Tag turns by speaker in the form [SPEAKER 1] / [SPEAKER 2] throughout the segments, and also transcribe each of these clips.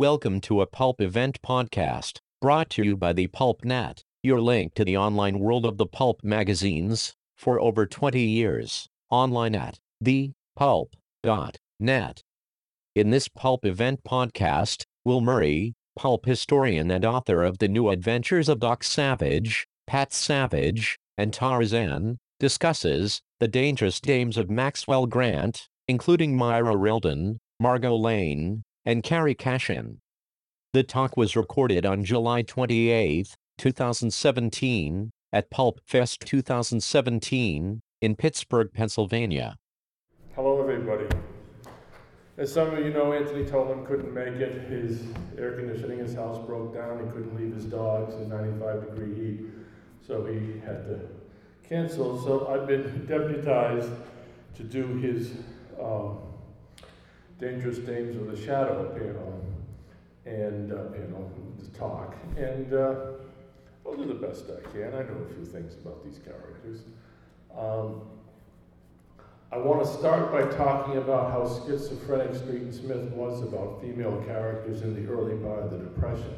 [SPEAKER 1] Welcome to a Pulp Event podcast, brought to you by the Pulp Net, your link to the online world of the pulp magazines, for over 20 years, online at thepulp.net. In this Pulp Event podcast, Will Murray, pulp historian and author of The New Adventures of Doc Savage, Pat Savage, and Tarzan, discusses the dangerous dames of Maxwell Grant, including Myra Reldon, Margot Lane, and Carrie Cashin. The talk was recorded on July 28, 2017, at Pulp Fest 2017 in Pittsburgh, Pennsylvania.
[SPEAKER 2] Hello, everybody. As some of you know, Anthony Tollin couldn't make it. His air conditioning in his house broke down. He couldn't leave his dogs in 95 degree heat, so he had to cancel. So I've been deputized to do his um, Dangerous Dames of the Shadow panel and uh, panel, the talk. And uh, I'll do the best I can. I know a few things about these characters. Um, I want to start by talking about how schizophrenic Street and Smith was about female characters in the early part of the Depression.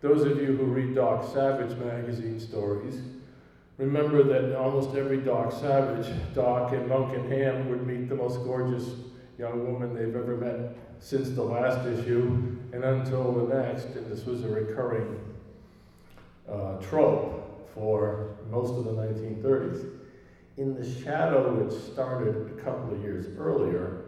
[SPEAKER 2] Those of you who read Doc Savage magazine stories remember that in almost every Doc Savage, Doc and Monk and Ham would meet the most gorgeous young woman they've ever met since the last issue and until the next, and this was a recurring uh, trope for most of the 1930s. In the shadow, which started a couple of years earlier,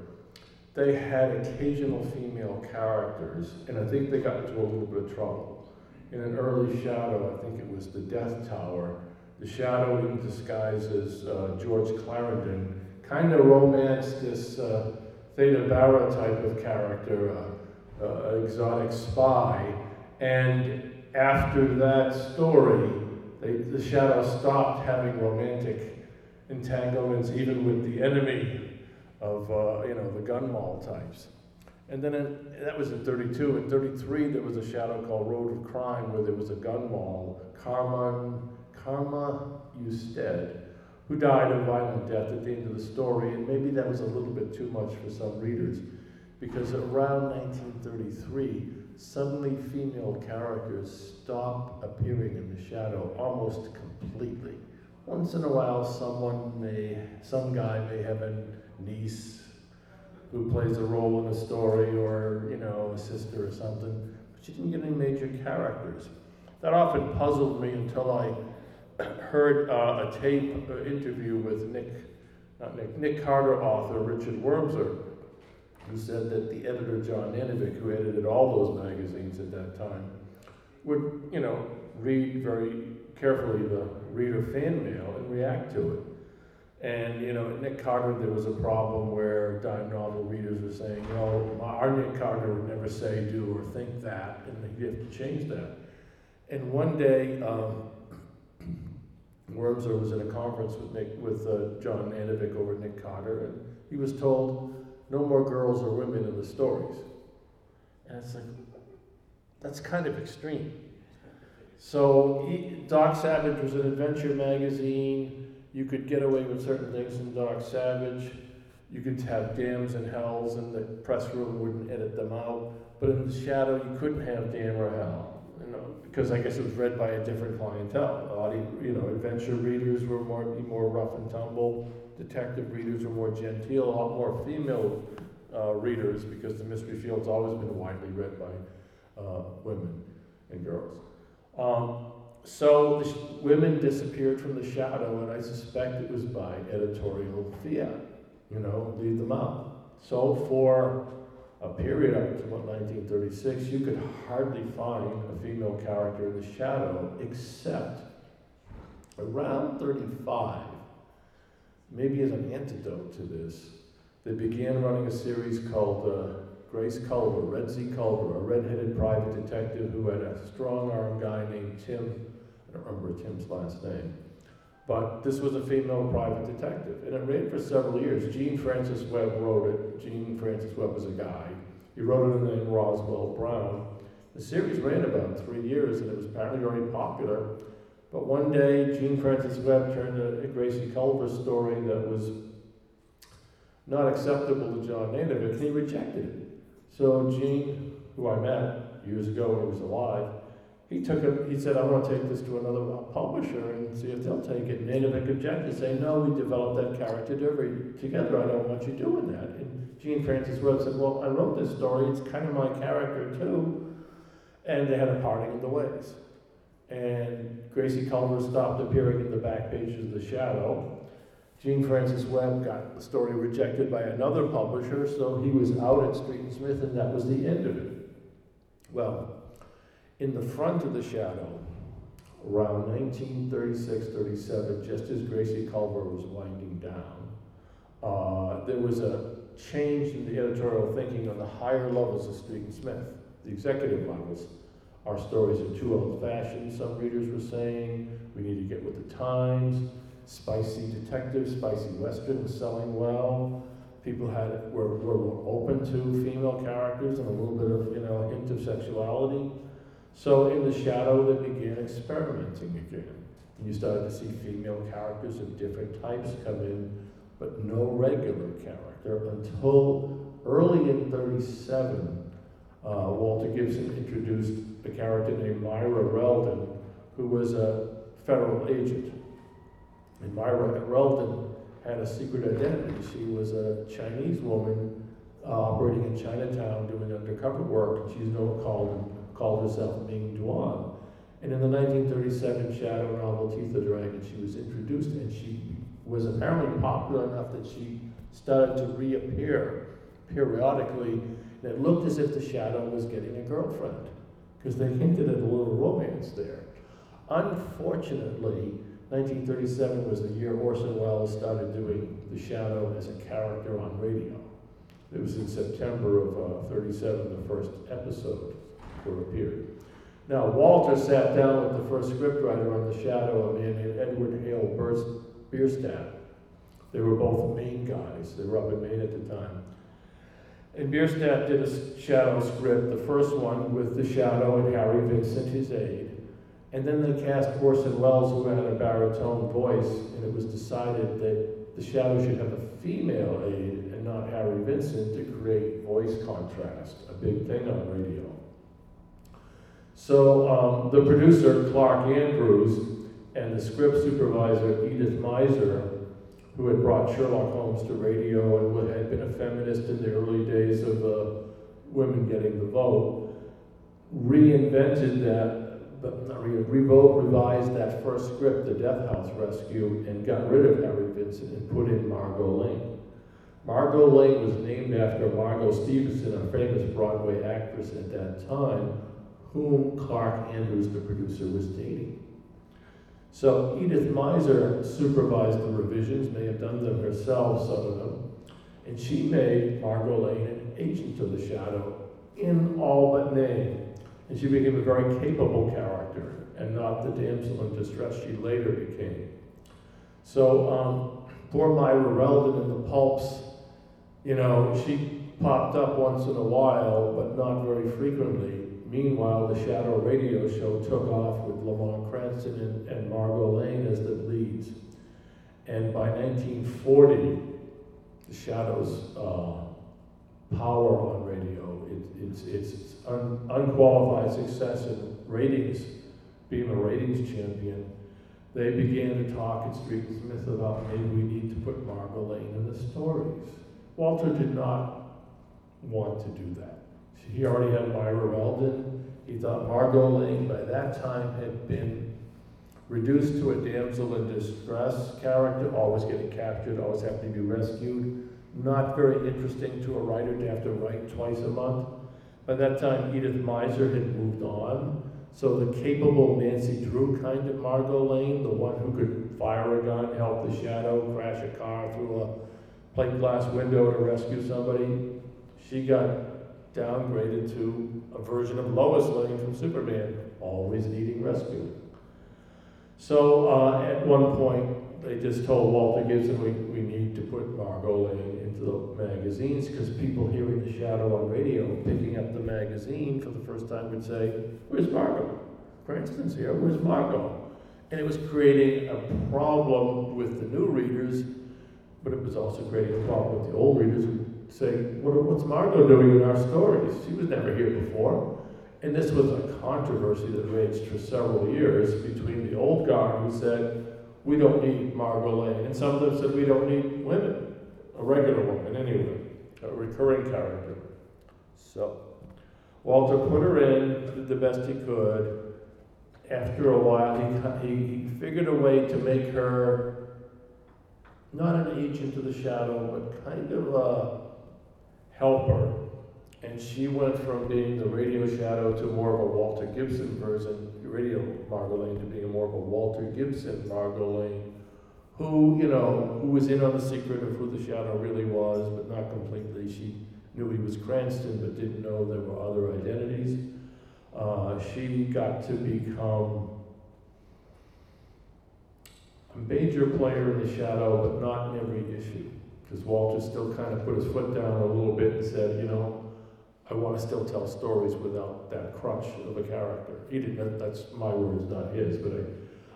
[SPEAKER 2] they had occasional female characters, and I think they got into a little bit of trouble. In an early shadow, I think it was the Death Tower, the shadow in disguise as uh, George Clarendon kind of romanced this uh, Theda Bara type of character, uh, exotic spy, and after that story, they, the shadow stopped having romantic entanglements even with the enemy of, uh, you know, the gun mall types. And then in, that was in 32. In 33, there was a shadow called Road of Crime where there was a gun mall, Carmen, Karma Usted, who died a violent death at the end of the story. And maybe that was a little bit too much for some readers because around 1933, suddenly female characters stop appearing in the shadow almost completely. Once in a while, someone may, some guy may have a niece who plays a role in a story or, you know, a sister or something, but you didn't get any major characters. That often puzzled me until I heard uh, a tape uh, interview with Nick, not Nick, Nick Carter author Richard Wormser, who said that the editor John Nanovic, who edited all those magazines at that time, would, you know, read very carefully the reader fan mail and react to it. And, you know, Nick Carter, there was a problem where dime novel readers were saying, you know, our Nick Carter would never say, do, or think that, and you have to change that. And one day, um, Wormser was at a conference with Nick, with uh, John Nanovic over Nick Carter, and he was told, no more girls or women in the stories. And it's like, that's kind of extreme. So he, Doc Savage was an adventure magazine. You could get away with certain things in Doc Savage. You could have dams and hells, and the press room wouldn't edit them out. But in the shadow, you couldn't have dam or hell, because I guess it was read by a different clientele. Audio, you know, adventure readers were more more rough and tumble. Detective readers were more genteel. A lot more female uh, readers because the mystery field's always been widely read by uh, women and girls. Um, so the sh- women disappeared from the shadow, and I suspect it was by editorial fiat. You know, leave them out. So for a period up to about 1936, you could hardly find a female character in the shadow, except around 35, maybe as an antidote to this, they began running a series called uh, Grace Culver, Red Z. Culver, a red-headed private detective who had a strong-arm guy named Tim. I don't remember Tim's last name. But this was a female private detective, and it ran for several years. Gene Francis Webb wrote it. Gene Francis Webb was a guy. He wrote it in the name Roswell Brown. The series ran about three years, and it was apparently very popular. But one day, Gene Francis Webb turned a Gracie Culver story that was not acceptable to John Nanovic, and he rejected it. So Gene who I met years ago when he was alive, he took it, he said, I want to take this to another uh, publisher and see if they'll take it. Nanovic objected, saying, no, we developed that character together, I don't want you doing that. And Gene Francis Webb said, well, I wrote this story, it's kind of my character too. And they had a parting of the ways. And Gracie Culver stopped appearing in the back pages of The Shadow. Gene Francis Webb got the story rejected by another publisher, so he was out at Street and Smith, and that was the end of it. Well, in the front of the shadow, around 1936 37, just as Gracie Culver was winding down, uh, there was a change in the editorial thinking on the higher levels of Street and Smith, the executive levels. Our stories are too old fashioned, some readers were saying. We need to get with the times. Spicy detective, spicy western was selling well. People had were, were open to female characters and a little bit of you know hint of sexuality. So in the shadow, they began experimenting again. And you started to see female characters of different types come in, but no regular character until early in 37. Uh, Walter Gibson introduced a character named Myra Reldon, who was a federal agent. And Myra Reldon had a secret identity. She was a Chinese woman uh, operating in Chinatown doing undercover work, and she's known called called herself Ming Duan. And in the 1937 shadow novel Teeth of the Dragon, she was introduced and she was apparently popular enough that she started to reappear periodically. And it looked as if the shadow was getting a girlfriend because they hinted at a little romance there. Unfortunately, 1937 was the year Orson Welles started doing The Shadow as a character on radio. It was in September of uh, 37, the first episode for a period. Now, Walter sat down with the first scriptwriter on The Shadow, a man named Edward Hale Bierstadt. They were both Maine guys. They were up in Maine at the time. And Bierstadt did a Shadow script, the first one with The Shadow and Harry Vincent, his aide. And then they cast Orson Welles, who had a baritone voice, and it was decided that The Shadow should have a female aide and not Harry Vincent to create voice contrast, a big thing on radio. So um, the producer, Clark Andrews, and the script supervisor, Edith Meiser, who had brought Sherlock Holmes to radio and had been a feminist in the early days of uh, women getting the vote, reinvented that, but not re- revoked, revised that first script, The Death House Rescue, and got rid of Harry Vincent and put in Margot Lane. Margot Lane was named after Margot Stevenson, a famous Broadway actress at that time, whom Clark Andrews, the producer, was dating. So Edith Meiser supervised the revisions, may have done them herself, some of them, and she made Margot Lane an agent of the shadow in all but name. And she became a very capable character and not the damsel in distress she later became. So um, poor Myra Reldon in the pulps, you know, she popped up once in a while, but not very frequently. Meanwhile, the Shadow radio show took off with Lamont Cranston and, and Margot Lane as the leads. And by 1940, the Shadow's uh, power on radio, it, it's, it's un, unqualified success in ratings, being a ratings champion. They began to talk at Street and Smith about maybe we need to put Margot Lane in the stories. Walter did not want to do that. He already had Myra Reldon. He thought Margot Lane, by that time, had been reduced to a damsel in distress character, always getting captured, always having to be rescued. Not very interesting to a writer to have to write twice a month. By that time, Edith Meiser had moved on. So the capable Nancy Drew kind of Margot Lane, the one who could fire a gun, help the shadow, crash a car through a plate glass window to rescue somebody, she got downgraded to a version of Lois Lane from Superman, always needing rescue. So uh, at one point, they just told Walter Gibson, we, we need to put Margot Lane into the magazines because people hearing The Shadow on radio, picking up the magazine for the first time would say, Where's Margot? Cranston's here, where's Margot? And it was creating a problem with the new readers, but it was also creating a problem with the old readers who say, what, what's Margot doing in our stories? She was never here before. And this was a controversy that raged for several years between the old guard who said, we don't need Margot Lane, and some of them said, we don't need women, a regular woman anyway, a recurring character. So Walter put her in, did the best he could. After a while, he, he, he figured a way to make her not an agent of the shadow, but kind of a helper. And she went from being the radio shadow to more of a Walter Gibson version, radio Margot Lane, to being more of a Walter Gibson Margot Lane, who, you know, who was in on the secret of who the shadow really was, but not completely. She knew he was Cranston, but didn't know there were other identities. Uh, she got to become a major player in the shadow, but not in every issue. Because Walter still kind of put his foot down a little bit and said, you know, I want to still tell stories without that crutch of a character. He didn't, that's my words, not his, but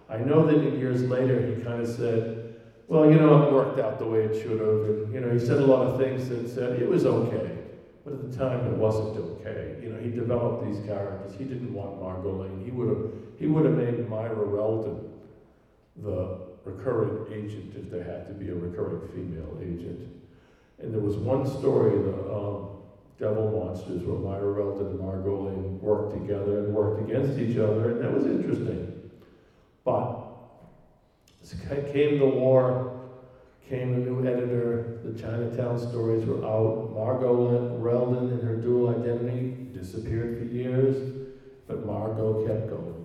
[SPEAKER 2] I, I know that years later he kind of said, well, you know, it worked out the way it should have. And, you know, he said a lot of things that said it was okay. But at the time, it wasn't okay. You know, he developed these characters. He didn't want Margot Lane. He would have, he would have made Myra Reldon the recurring agent if there had to be a recurring female agent. And there was one story, the um, Devil Monsters, where Myra Reldon and Margot Lane worked together and worked against each other, and that was interesting. But came the war, came a new editor, the Chinatown stories were out. Margot Reldon and her dual identity disappeared for years, but Margot kept going.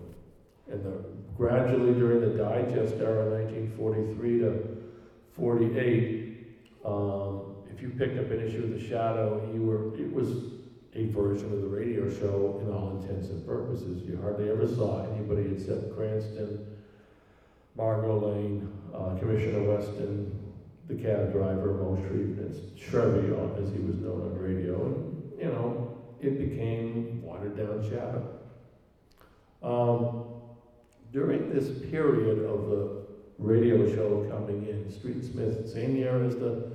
[SPEAKER 2] And the, gradually during the digest era, 1943 to 48, um, if you picked up an issue of The Shadow, you were it was a version of the radio show in all intents and purposes. You hardly ever saw anybody except Cranston, Margot Lane, uh, Commissioner Weston, the cab driver, Moe Shrevnitz, Shrevvy, as he was known on radio, and you know, it became watered down shadow. Um, during this period of the radio show coming in, Street Smith, the same year as the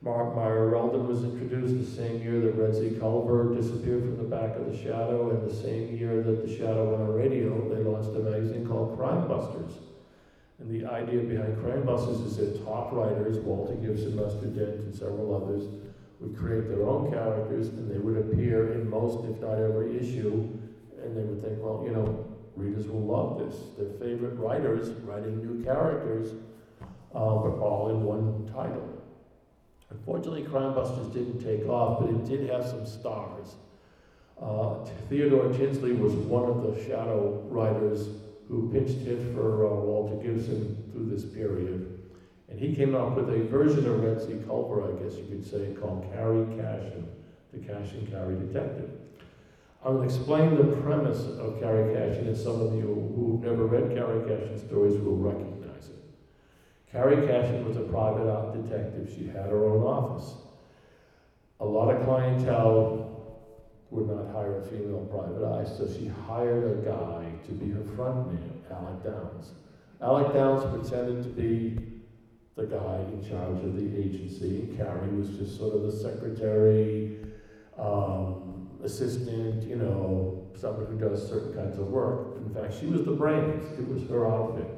[SPEAKER 2] Mark Myra Reldon was introduced, the same year that Red Z. Culver disappeared from the back of the Shadow, and the same year that the Shadow went on radio, they launched a magazine called Crime Busters. And the idea behind Crime Busters is that top writers, Walter Gibson, Lester Dent, and several others, would create their own characters, and they would appear in most, if not every issue, and they would think, well, you know, readers will love this. Their favorite writers writing new characters, uh, but all in one title. Unfortunately, Crime Busters didn't take off, but it did have some stars. Uh, Theodore Tinsley was one of the shadow writers who pinched hit for uh, Walter Gibson through this period. And he came up with a version of Red Z. Culver, I guess you could say, called Carrie Cashin, the Cash and Carry Detective. I will explain the premise of Carrie Cashin, and some of you who've never read Carrie Cashin stories will recognize it. Carrie Cashin was a private eye detective. She had her own office. A lot of clientele would not hire a female private eye, so she hired a guy to be her front man, Alec Downs. Alec Downs pretended to be the guy in charge of the agency. Carrie was just sort of the secretary, um, assistant, you know, someone who does certain kinds of work. In fact, she was the brains. It was her outfit.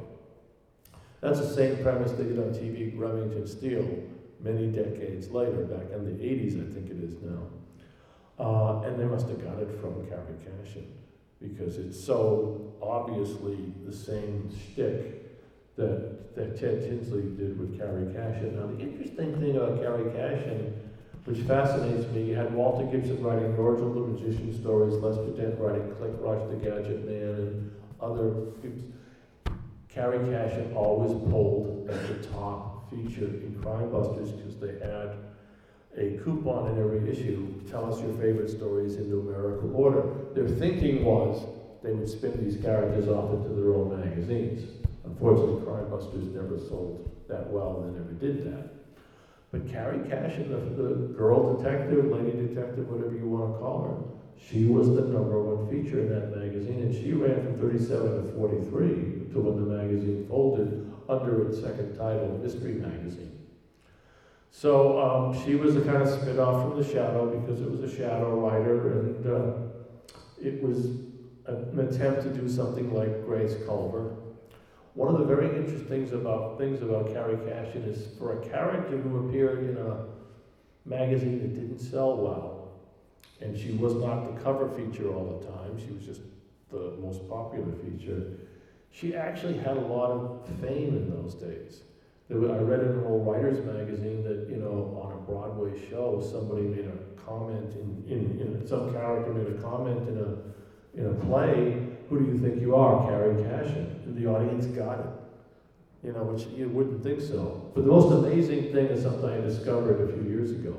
[SPEAKER 2] That's the same premise they did on TV, Remington Steele, many decades later, back in the 80s, I think it is now. Uh, and they must have got it from Carrie Cashin because it's so obviously the same shtick that, that Ted Tinsley did with Carrie Cashin. Now, the interesting thing about Carrie Cashin, which fascinates me, had Walter Gibson writing Norgil the Magician stories, Lester Dent writing Click Rush the Gadget Man, and other. Carrie Cashin always pulled at the top feature in Crime Busters because they had a coupon in every issue. Tell us your favorite stories in numerical order. Their thinking was they would spin these characters off into their own magazines. Unfortunately, Crime Busters never sold that well and they never did that. But Carrie Cashin, the, the girl detective, lady detective, whatever you want to call her, she was the number one feature in that magazine, and she ran from 37 to 43 until when the magazine folded under its second title, Mystery Magazine. So um, she was a kind of spit off from the shadow because it was a shadow writer, and uh, it was an attempt to do something like Grace Culver. One of the very interesting things about things about Carrie Cashin is for a character who appeared in a magazine that didn't sell well, and she was not the cover feature all the time. She was just the most popular feature. She actually had a lot of fame in those days. I read in an old writer's magazine that, you know, on a Broadway show, somebody made a comment in, in, in some character made a comment in a, in a play, who do you think you are, Carrie Cashin? The audience got it. You know, which you wouldn't think so. But the most amazing thing is something I discovered a few years ago.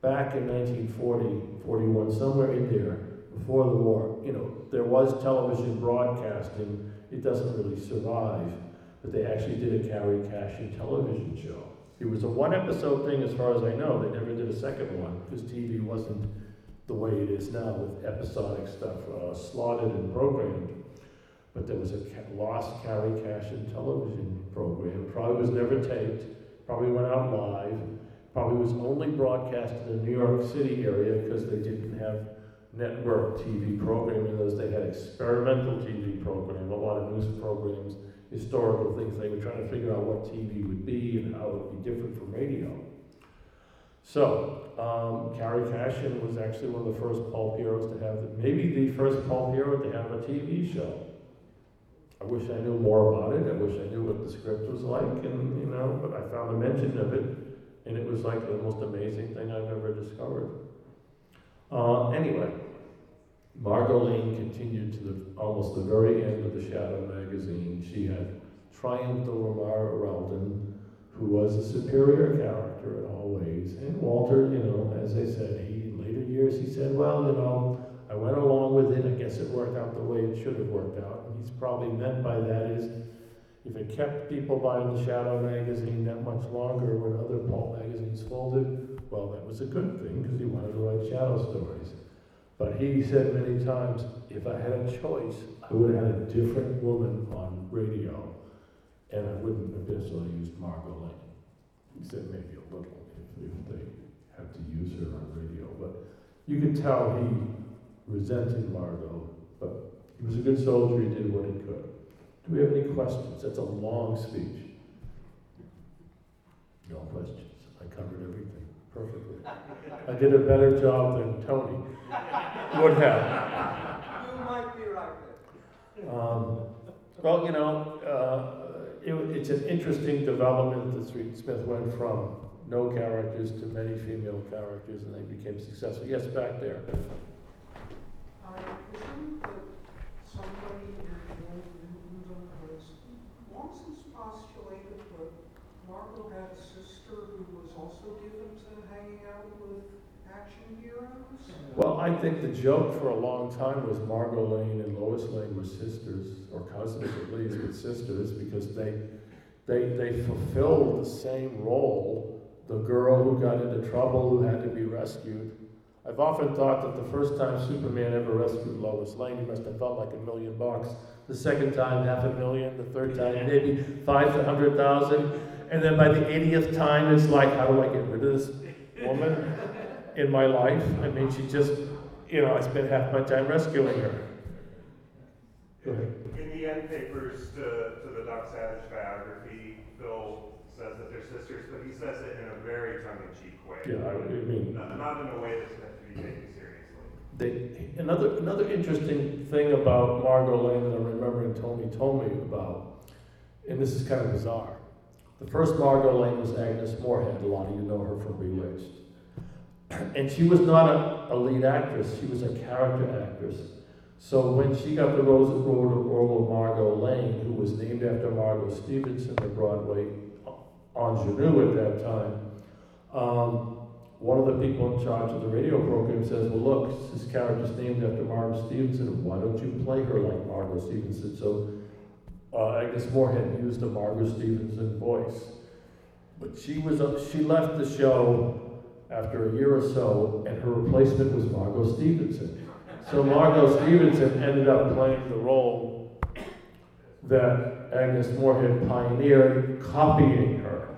[SPEAKER 2] Back in 1940, 41, somewhere in there, before the war, you know, there was television broadcasting. It doesn't really survive but they actually did a Carrie Cashin television show. It was a one episode thing as far as I know. They never did a second one because TV wasn't the way it is now with episodic stuff uh, slotted and programmed. But there was a lost Carrie Cashin television program. Probably was never taped, probably went out live, probably was only broadcast in the New York City area because they didn't have network TV programming. Those they had experimental TV programming, a lot of news programs historical things. They were trying to figure out what TV would be and how it would be different from radio. So, um, Carrie Cashin was actually one of the first pulp heroes to have, the, maybe the first pulp hero to have a TV show. I wish I knew more about it. I wish I knew what the script was like, and you know, but I found a mention of it, and it was like the most amazing thing I've ever discovered. Uh, anyway, Margot Lane continued to the, almost the very end of the Shadow magazine. She had triumphed over Myra Reldon, who was a superior character in all ways. And Walter, you know, as I said, he in later years he said, well, you know, I went along with it. I guess it worked out the way it should have worked out. He's probably meant by that is if it kept people buying the Shadow magazine that much longer when other pulp magazines folded, well, that was a good thing because he wanted to write Shadow stories. But he said many times, if I had a choice, I would have had a different woman on radio, and I wouldn't have necessarily used Margot Lane. He said maybe a little if, if they had to use her on radio, but you could tell he resented Margot, but he was a good soldier, he did what he could. Do we have any questions? That's a long speech. No questions. I covered everything perfectly. I did a better job than Tony would have.
[SPEAKER 3] You might be right there.
[SPEAKER 2] Um, well, you know, uh, it, it's an interesting development that Street Smith went from no characters to many female characters, and they became successful. Yes, back there.
[SPEAKER 3] I presume that somebody in the old has long since postulated that Margot had a sister who was also given to hanging out with action heroes.
[SPEAKER 2] Well, I think the joke for a long time was Margot Lane and Lois Lane were sisters, or cousins at least, but sisters, because they, they, they fulfilled the same role. The girl who got into trouble, who had to be rescued. I've often thought that the first time Superman ever rescued Lois Lane, he must have felt like a million bucks. The second time, half a million. The third time, maybe five to hundred thousand. And then by the 80th time, it's like, how do I get rid of this woman? in my life. I mean, she just, you know, I spent half my time rescuing her.
[SPEAKER 4] In the end papers to, to the Doc Savage biography, Phil says that they're sisters, but he says it in a very tongue-in-cheek way.
[SPEAKER 2] Yeah, I, I mean,
[SPEAKER 4] not, not in a way that's meant to be taken seriously.
[SPEAKER 2] They, another another interesting thing about Margot Lane that I'm remembering Tony told me about, and this is kind of bizarre. The first Margot Lane was Agnes Moorehead. A lot of you know her from Bewitched. And she was not a, a lead actress, she was a character actress. So when she got the Rose role of Margot Lane, who was named after Margot Stevenson, the Broadway ingenue at that time, um, one of the people in charge of the radio program says, well, look, this character's named after Margot Stevenson. Why don't you play her like Margot Stevenson? So uh, Agnes Moorehead used a Margot Stevenson voice. But she was, uh, she left the show after a year or so, and her replacement was Margot Stevenson. So Margot Stevenson ended up playing the role that Agnes Moorehead pioneered, copying her.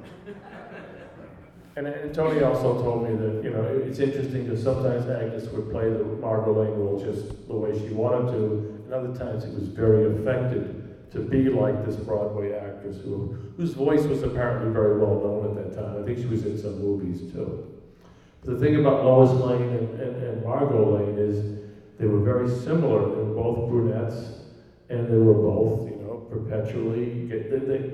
[SPEAKER 2] And, Tony also told me that, you know, it's interesting because sometimes Agnes would play the Margot Lane role just the way she wanted to, and other times it was very affected to be like this Broadway actress who, whose voice was apparently very well known at that time. I think she was in some movies too. The thing about Lois Lane and, and, and Margot Lane is they were very similar. They were both brunettes, and they were both, you know, perpetually. They, they,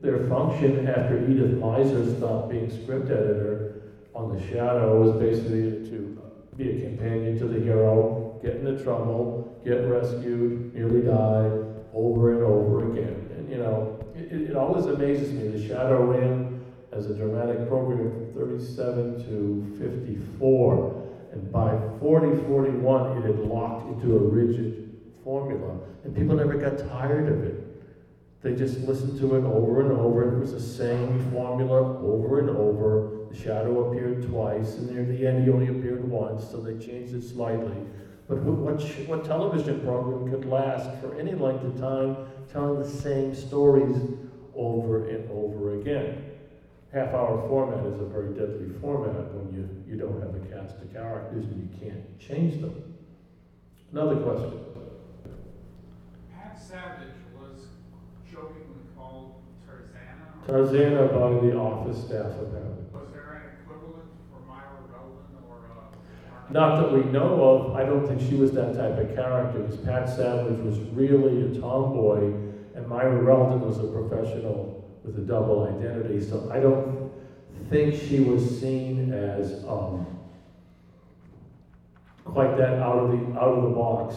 [SPEAKER 2] their function after Edith Meiser stopped being script editor on The Shadow was basically to be a companion to the hero, get into trouble, get rescued, nearly die, over and over again. And you know, it, it always amazes me. The Shadow ran as a dramatic program from 37 to 54. And by 40, 41, it had locked into a rigid formula. And people never got tired of it. They just listened to it over and over. It was the same formula over and over. The shadow appeared twice, and near the end, he only appeared once, so they changed it slightly. But what, what television program could last for any length of time telling the same stories over and over again? Half hour format is a very deadly format when you, you don't have a cast of characters and you can't change them. Another question.
[SPEAKER 5] Pat Savage was jokingly called Tarzana.
[SPEAKER 2] Tarzana by the office staff apparently.
[SPEAKER 5] Was there an equivalent for Myra Rowland or, uh?
[SPEAKER 2] Not that we know of, I don't think she was that type of character, because Pat Savage was really a tomboy, and Myra Reldon was a professional with a double identity, so I don't think she was seen as, um, quite that out of the, out of the box,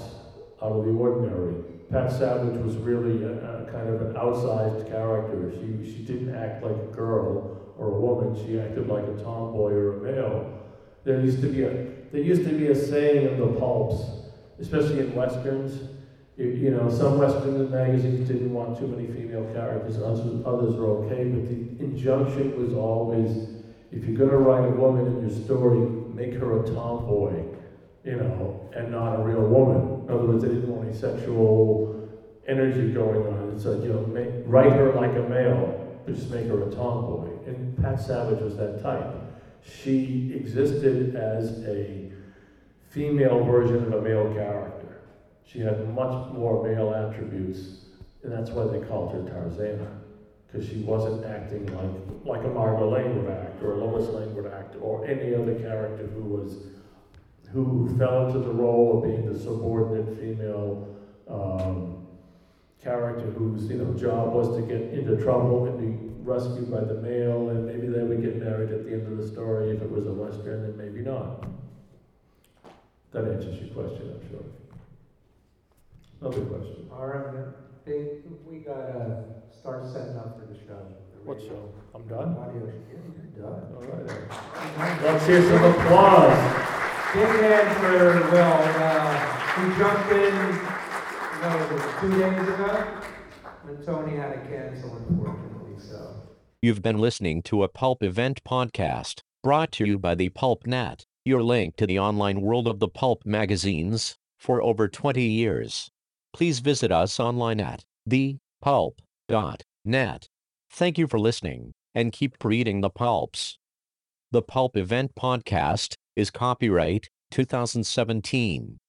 [SPEAKER 2] out of the ordinary. Pat Savage was really a, a kind of an outsized character. She, she didn't act like a girl or a woman, she acted like a tomboy or a male. There used to be a, there used to be a saying in the pulps, especially in westerns. You, you know, some western magazines didn't want too many female characters, others, others were okay, but the injunction was always, if you're gonna write a woman in your story, make her a tomboy, you know, and not a real woman. In other words, they didn't want any sexual energy going on. It said, you know, make, write her like a male, just make her a tomboy. And Pat Savage was that type she existed as a female version of a male character. She had much more male attributes, and that's why they called her Tarzana, because she wasn't acting like like a Margot Lane would act, or a Lois Lane would act, or any other character who was who fell into the role of being the subordinate female um, character whose you know job was to get into trouble and be rescued by the male, and maybe they would get married at the end of the story if it was a western, and maybe not. That answers your question, I'm sure. Another question.
[SPEAKER 6] All right, they, we gotta start setting up for the show. the
[SPEAKER 2] What
[SPEAKER 6] radio-
[SPEAKER 2] show? I'm done?
[SPEAKER 6] Audio, yeah, you're done.
[SPEAKER 2] All right. Let's hear some applause.
[SPEAKER 6] Big hand for Will, uh, he jumped in, you know, was it two days ago? And Tony had to cancel unfortunately, so.
[SPEAKER 1] You've been listening to a Pulp Event podcast, brought to you by the Pulp Net, your link to the online world of the pulp magazines, for over 20 years. Please visit us online at thepulp.net. Thank you for listening, and keep reading the pulps. The Pulp Event podcast is copyright 2017.